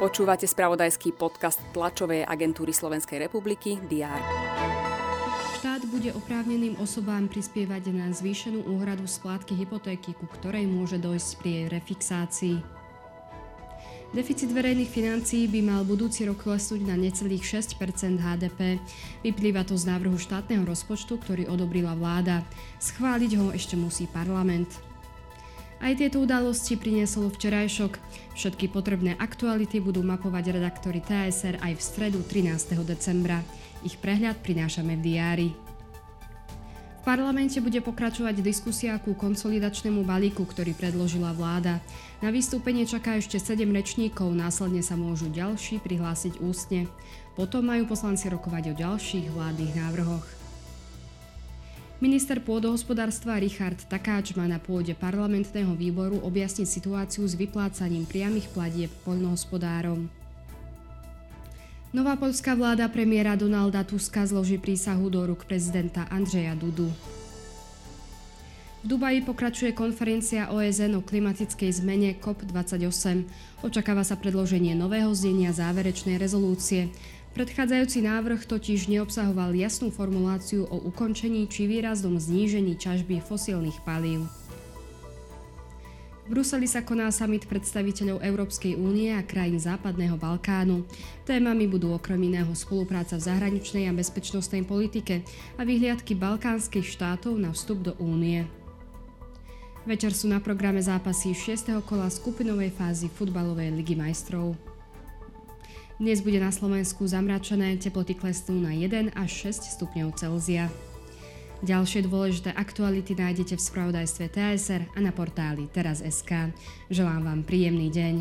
Počúvate spravodajský podcast tlačovej agentúry Slovenskej republiky DR. Štát bude oprávneným osobám prispievať na zvýšenú úhradu splátky hypotéky, ku ktorej môže dojsť pri jej refixácii. Deficit verejných financií by mal budúci rok klesnúť na necelých 6% HDP. Vyplýva to z návrhu štátneho rozpočtu, ktorý odobrila vláda. Schváliť ho ešte musí parlament. Aj tieto udalosti priniesol včerajšok. Všetky potrebné aktuality budú mapovať redaktori TSR aj v stredu 13. decembra. Ich prehľad prinášame v diári. V parlamente bude pokračovať diskusia ku konsolidačnému balíku, ktorý predložila vláda. Na vystúpenie čaká ešte 7 rečníkov, následne sa môžu ďalší prihlásiť ústne. Potom majú poslanci rokovať o ďalších vládnych návrhoch. Minister pôdohospodárstva Richard Takáč má na pôde parlamentného výboru objasniť situáciu s vyplácaním priamých platieb poľnohospodárom. Nová poľská vláda premiéra Donalda Tuska zloží prísahu do rúk prezidenta Andreja Dudu. V Dubaji pokračuje konferencia OSN o klimatickej zmene COP28. Očakáva sa predloženie nového znenia záverečnej rezolúcie. Predchádzajúci návrh totiž neobsahoval jasnú formuláciu o ukončení či výraznom znížení ťažby fosílnych palív. V Bruseli sa koná summit predstaviteľov Európskej únie a krajín Západného Balkánu. Témami budú okrem iného spolupráca v zahraničnej a bezpečnostnej politike a vyhliadky balkánskych štátov na vstup do únie. Večer sú na programe zápasy 6. kola skupinovej fázy futbalovej ligy majstrov. Dnes bude na Slovensku zamračené, teploty klesnú na 1 až 6 stupňov Celzia. Ďalšie dôležité aktuality nájdete v spravodajstve TSR a na portáli teraz.sk. Želám vám príjemný deň.